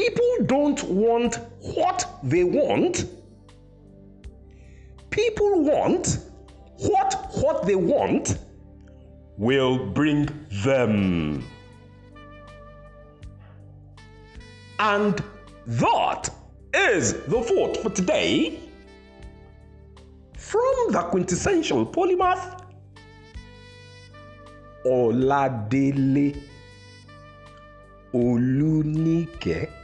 People don't want what they want. People want what what they want will bring them. And that is the thought for today from the quintessential polymath Oladele Olunike.